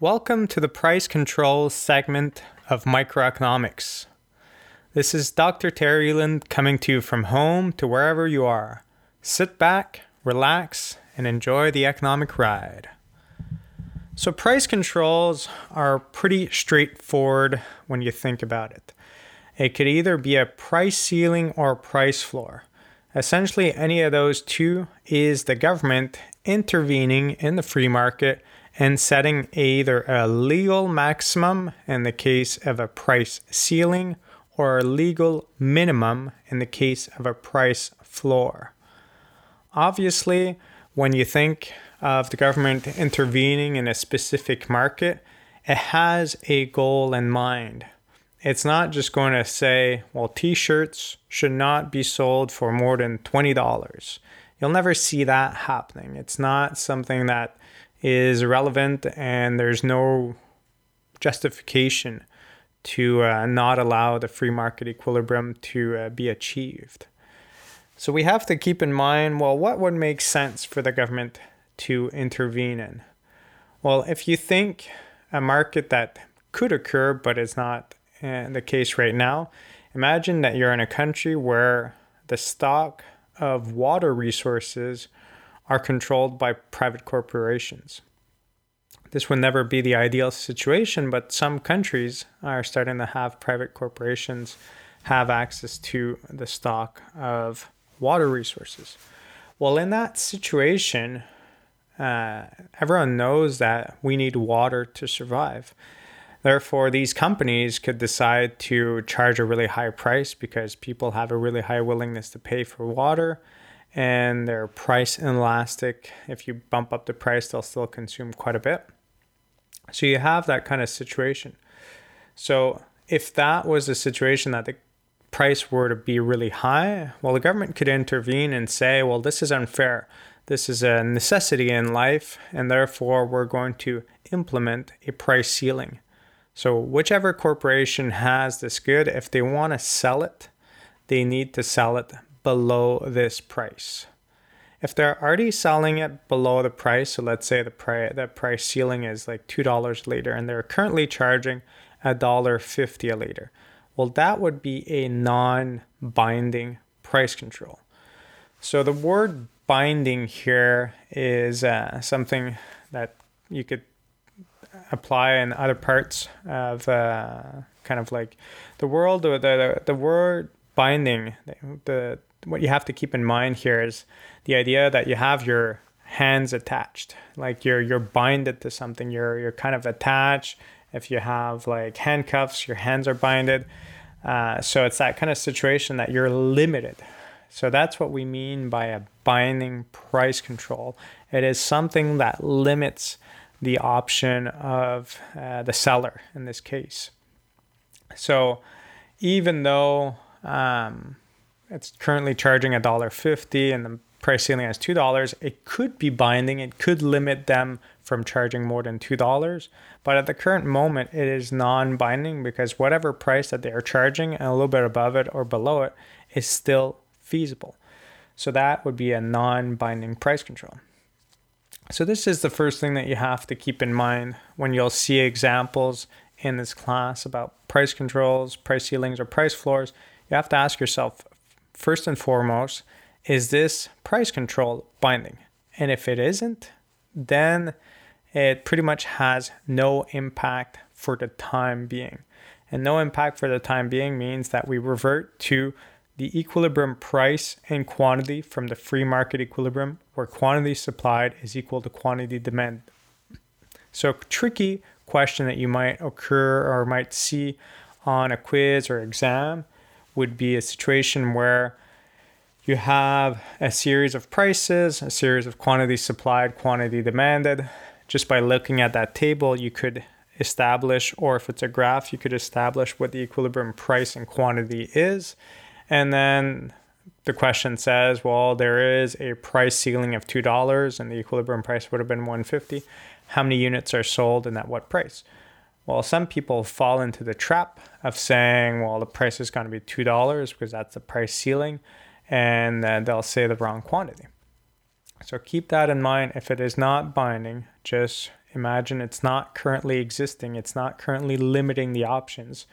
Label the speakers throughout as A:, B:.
A: Welcome to the price control segment of microeconomics. This is Dr. Terry Eland coming to you from home to wherever you are. Sit back, relax, and enjoy the economic ride. So, price controls are pretty straightforward when you think about it. It could either be a price ceiling or a price floor. Essentially, any of those two is the government intervening in the free market and setting either a legal maximum in the case of a price ceiling or a legal minimum in the case of a price floor. Obviously, when you think of the government intervening in a specific market, it has a goal in mind. It's not just going to say, well, t shirts should not be sold for more than $20. You'll never see that happening. It's not something that is relevant and there's no justification to uh, not allow the free market equilibrium to uh, be achieved. So we have to keep in mind well, what would make sense for the government to intervene in? Well, if you think a market that could occur but is not uh, the case right now, imagine that you're in a country where the stock of water resources are controlled by private corporations. This would never be the ideal situation, but some countries are starting to have private corporations have access to the stock of water resources. Well, in that situation, uh, everyone knows that we need water to survive. Therefore, these companies could decide to charge a really high price because people have a really high willingness to pay for water and they're price inelastic. If you bump up the price, they'll still consume quite a bit. So you have that kind of situation. So if that was a situation that the price were to be really high, well, the government could intervene and say, well, this is unfair. This is a necessity in life, and therefore we're going to implement a price ceiling. So, whichever corporation has this good, if they want to sell it, they need to sell it below this price. If they're already selling it below the price, so let's say the price the price ceiling is like two dollars a liter, and they're currently charging a dollar fifty a liter, well, that would be a non-binding price control. So the word binding here is uh, something that you could apply in other parts of uh, kind of like the world or the, the, the word binding the what you have to keep in mind here is the idea that you have your hands attached like you're you're binded to something you're you're kind of attached. If you have like handcuffs your hands are binded. Uh, so it's that kind of situation that you're limited. So that's what we mean by a binding price control. It is something that limits the option of uh, the seller in this case. So even though um, it's currently charging a dollar fifty, and the price ceiling is two dollars. It could be binding. It could limit them from charging more than two dollars. But at the current moment, it is non-binding because whatever price that they are charging and a little bit above it or below it is still feasible. So that would be a non-binding price control. So this is the first thing that you have to keep in mind when you'll see examples in this class about price controls, price ceilings, or price floors. You have to ask yourself first and foremost, is this price control binding? And if it isn't, then it pretty much has no impact for the time being. And no impact for the time being means that we revert to the equilibrium price and quantity from the free market equilibrium, where quantity supplied is equal to quantity demand. So, tricky question that you might occur or might see on a quiz or exam would be a situation where you have a series of prices, a series of quantity supplied, quantity demanded. Just by looking at that table, you could establish, or if it's a graph, you could establish what the equilibrium price and quantity is. And then the question says, well, there is a price ceiling of $2 and the equilibrium price would have been 150. How many units are sold and at what price? Well, some people fall into the trap of saying, well, the price is going to be $2 because that's the price ceiling, and then they'll say the wrong quantity. So keep that in mind. If it is not binding, just imagine it's not currently existing, it's not currently limiting the options,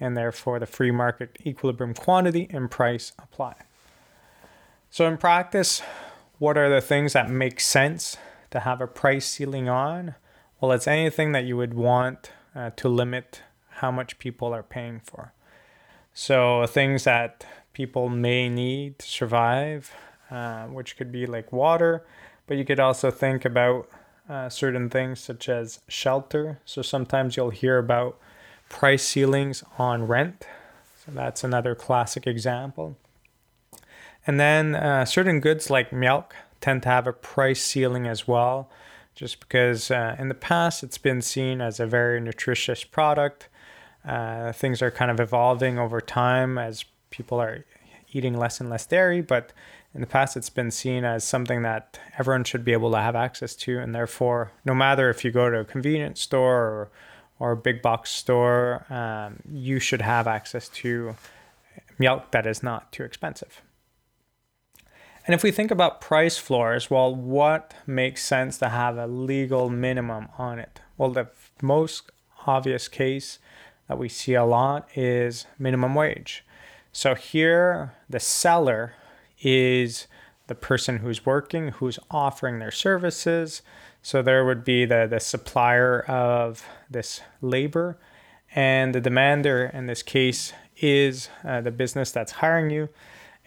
A: and therefore the free market equilibrium quantity and price apply. So, in practice, what are the things that make sense to have a price ceiling on? Well, it's anything that you would want uh, to limit how much people are paying for. So, things that people may need to survive, uh, which could be like water, but you could also think about uh, certain things such as shelter. So, sometimes you'll hear about price ceilings on rent. So, that's another classic example. And then uh, certain goods like milk tend to have a price ceiling as well, just because uh, in the past it's been seen as a very nutritious product. Uh, things are kind of evolving over time as people are eating less and less dairy, but in the past it's been seen as something that everyone should be able to have access to, and therefore, no matter if you go to a convenience store or, or a big box store, um, you should have access to milk that is not too expensive. And if we think about price floors, well, what makes sense to have a legal minimum on it? Well, the most obvious case that we see a lot is minimum wage. So here, the seller is the person who's working, who's offering their services. So there would be the, the supplier of this labor, and the demander in this case is uh, the business that's hiring you,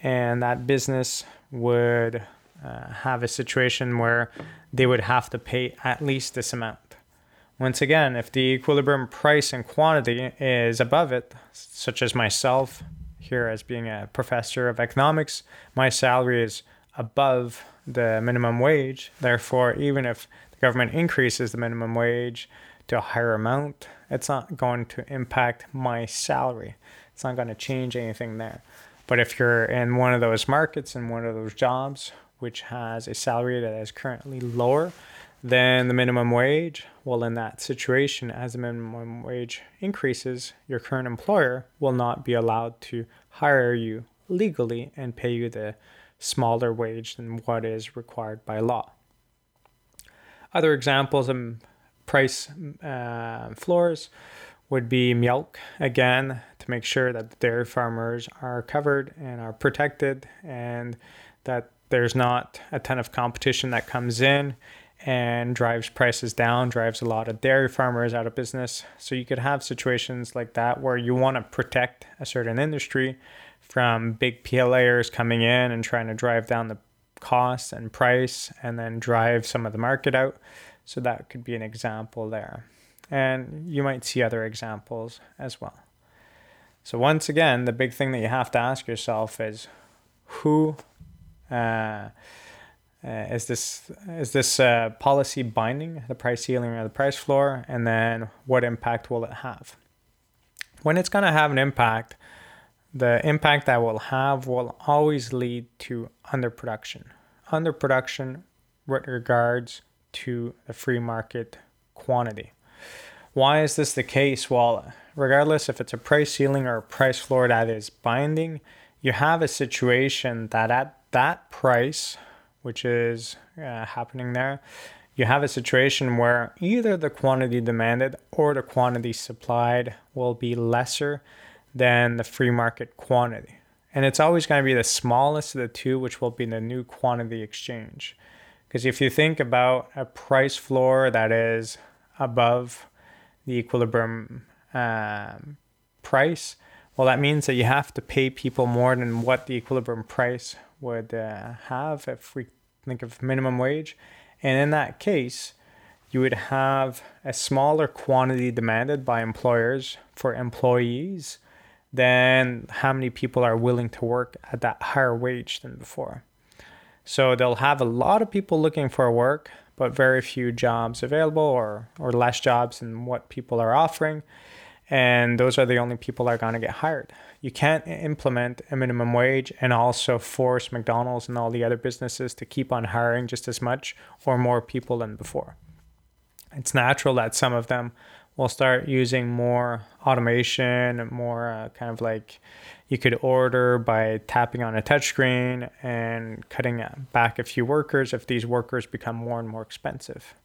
A: and that business would uh, have a situation where they would have to pay at least this amount. Once again, if the equilibrium price and quantity is above it, such as myself here as being a professor of economics, my salary is above the minimum wage. Therefore, even if the government increases the minimum wage to a higher amount, it's not going to impact my salary. It's not going to change anything there. But if you're in one of those markets and one of those jobs which has a salary that is currently lower than the minimum wage, well, in that situation, as the minimum wage increases, your current employer will not be allowed to hire you legally and pay you the smaller wage than what is required by law. Other examples of price uh, floors would be milk again make sure that dairy farmers are covered and are protected and that there's not a ton of competition that comes in and drives prices down, drives a lot of dairy farmers out of business. So you could have situations like that where you want to protect a certain industry from big PLAers coming in and trying to drive down the cost and price and then drive some of the market out. So that could be an example there. And you might see other examples as well. So, once again, the big thing that you have to ask yourself is who uh, uh, is this is this uh, policy binding the price ceiling or the price floor? And then what impact will it have? When it's going to have an impact the impact that will have will always lead to underproduction. Underproduction with regards to the free market quantity why is this the case? Well, regardless if it's a price ceiling or a price floor that is binding, you have a situation that at that price, which is uh, happening there, you have a situation where either the quantity demanded or the quantity supplied will be lesser than the free market quantity. And it's always going to be the smallest of the two, which will be the new quantity exchange. Because if you think about a price floor that is above the equilibrium um, price, well, that means that you have to pay people more than what the equilibrium price would uh, have if we think of minimum wage. And in that case, you would have a smaller quantity demanded by employers for employees than how many people are willing to work at that higher wage than before. So they'll have a lot of people looking for work, but very few jobs available or, or less jobs than what people are offering. And those are the only people that are going to get hired. You can't implement a minimum wage and also force McDonald's and all the other businesses to keep on hiring just as much or more people than before. It's natural that some of them will start using more automation, more uh, kind of like you could order by tapping on a touchscreen and cutting back a few workers if these workers become more and more expensive.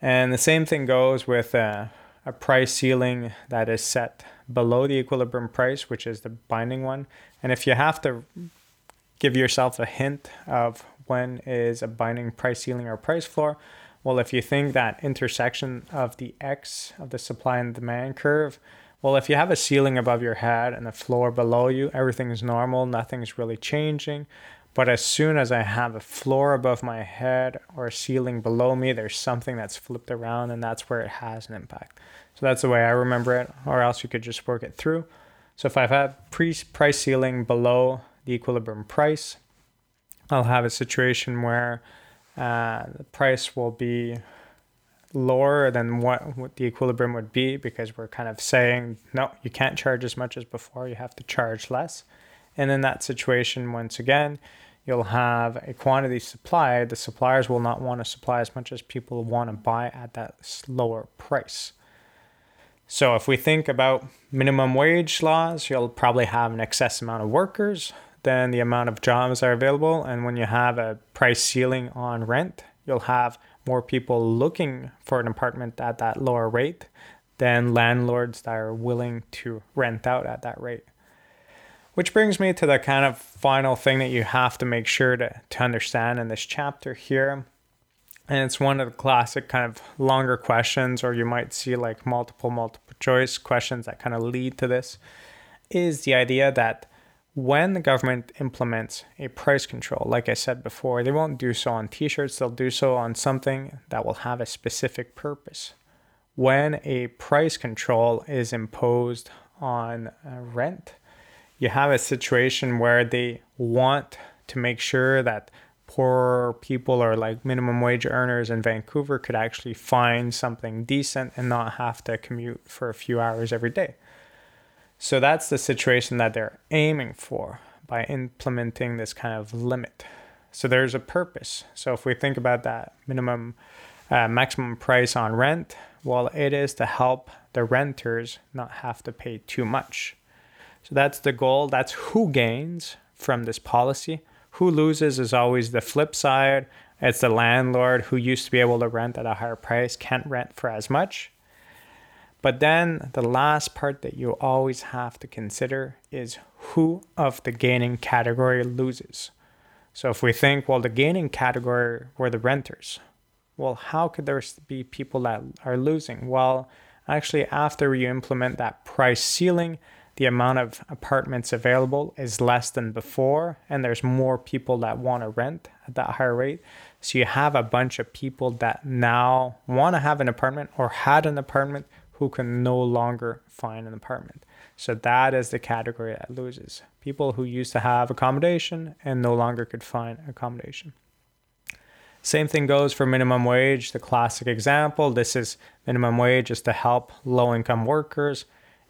A: And the same thing goes with uh, a price ceiling that is set below the equilibrium price, which is the binding one. And if you have to give yourself a hint of when is a binding price ceiling or price floor, well, if you think that intersection of the x of the supply and demand curve, well, if you have a ceiling above your head and a floor below you, everything is normal, nothing's really changing. But as soon as I have a floor above my head or a ceiling below me, there's something that's flipped around, and that's where it has an impact. So that's the way I remember it, or else you could just work it through. So if I've pre price ceiling below the equilibrium price, I'll have a situation where uh, the price will be lower than what, what the equilibrium would be because we're kind of saying, no, you can't charge as much as before, you have to charge less. And in that situation, once again, you'll have a quantity supply. The suppliers will not want to supply as much as people want to buy at that lower price. So if we think about minimum wage laws, you'll probably have an excess amount of workers than the amount of jobs are available. And when you have a price ceiling on rent, you'll have more people looking for an apartment at that lower rate than landlords that are willing to rent out at that rate. Which brings me to the kind of final thing that you have to make sure to, to understand in this chapter here. And it's one of the classic kind of longer questions, or you might see like multiple, multiple choice questions that kind of lead to this, is the idea that when the government implements a price control, like I said before, they won't do so on t shirts, they'll do so on something that will have a specific purpose. When a price control is imposed on uh, rent, you have a situation where they want to make sure that poor people or like minimum wage earners in Vancouver could actually find something decent and not have to commute for a few hours every day. So that's the situation that they're aiming for by implementing this kind of limit. So there's a purpose. So if we think about that minimum uh, maximum price on rent, well, it is to help the renters not have to pay too much. So that's the goal. That's who gains from this policy. Who loses is always the flip side. It's the landlord who used to be able to rent at a higher price, can't rent for as much. But then the last part that you always have to consider is who of the gaining category loses. So if we think, well, the gaining category were the renters, well, how could there be people that are losing? Well, actually, after you implement that price ceiling, the amount of apartments available is less than before, and there's more people that want to rent at that higher rate. So you have a bunch of people that now want to have an apartment or had an apartment who can no longer find an apartment. So that is the category that loses. People who used to have accommodation and no longer could find accommodation. Same thing goes for minimum wage, the classic example. This is minimum wage is to help low income workers.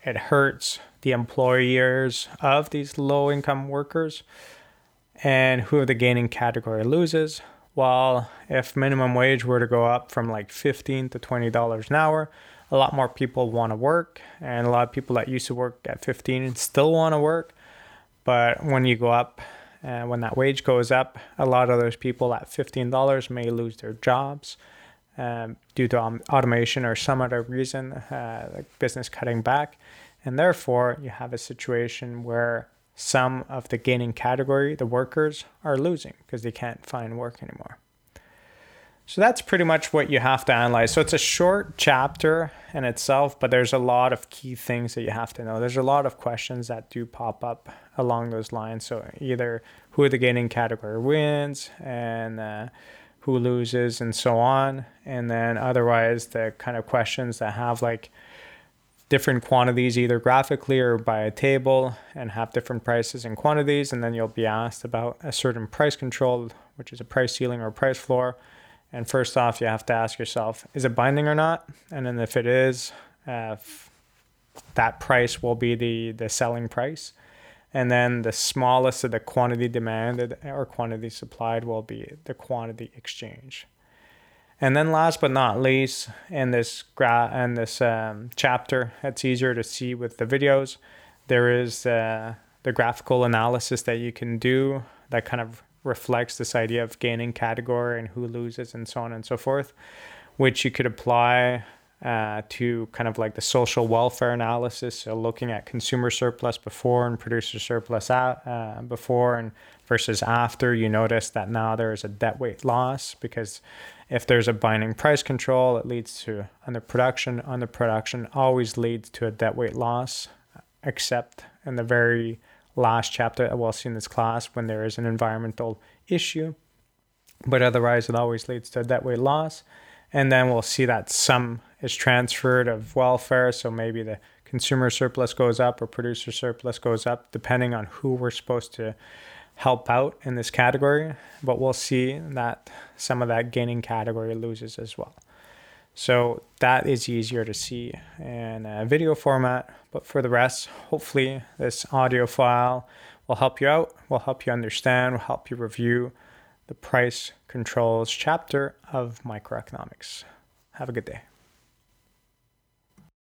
A: It hurts the employers of these low income workers. And who the gaining category loses? Well, if minimum wage were to go up from like 15 to $20 an hour, a lot more people want to work, and a lot of people that used to work at 15 still want to work. But when you go up, and uh, when that wage goes up, a lot of those people at $15 may lose their jobs um, due to um, automation or some other reason, uh, like business cutting back. And therefore, you have a situation where some of the gaining category, the workers, are losing because they can't find work anymore. So that's pretty much what you have to analyze. So it's a short chapter in itself, but there's a lot of key things that you have to know. There's a lot of questions that do pop up along those lines. So either who the gaining category wins and uh, who loses and so on. And then otherwise, the kind of questions that have like different quantities either graphically or by a table and have different prices and quantities. And then you'll be asked about a certain price control, which is a price ceiling or price floor and first off, you have to ask yourself, is it binding or not? And then if it is, uh, that price will be the, the selling price. And then the smallest of the quantity demanded or quantity supplied will be the quantity exchange. And then last but not least, in this gra- in this um, chapter, it's easier to see with the videos. There is uh, the graphical analysis that you can do that kind of reflects this idea of gaining category and who loses and so on and so forth, which you could apply uh, to kind of like the social welfare analysis. So looking at consumer surplus before and producer surplus out, uh, before and versus after, you notice that now there is a dead weight loss because if there's a binding price control, it leads to underproduction. Underproduction always leads to a dead weight loss, except in the very last chapter that we'll see in this class when there is an environmental issue. But otherwise, it always leads to dead weight loss. And then we'll see that some is transferred of welfare. So maybe the consumer surplus goes up or producer surplus goes up, depending on who we're supposed to help out in this category. But we'll see that some of that gaining category loses as well. So that is easier to see in a video format. But for the rest, hopefully, this audio file will help you out, will help you understand, will help you review the price controls chapter of microeconomics. Have a good day.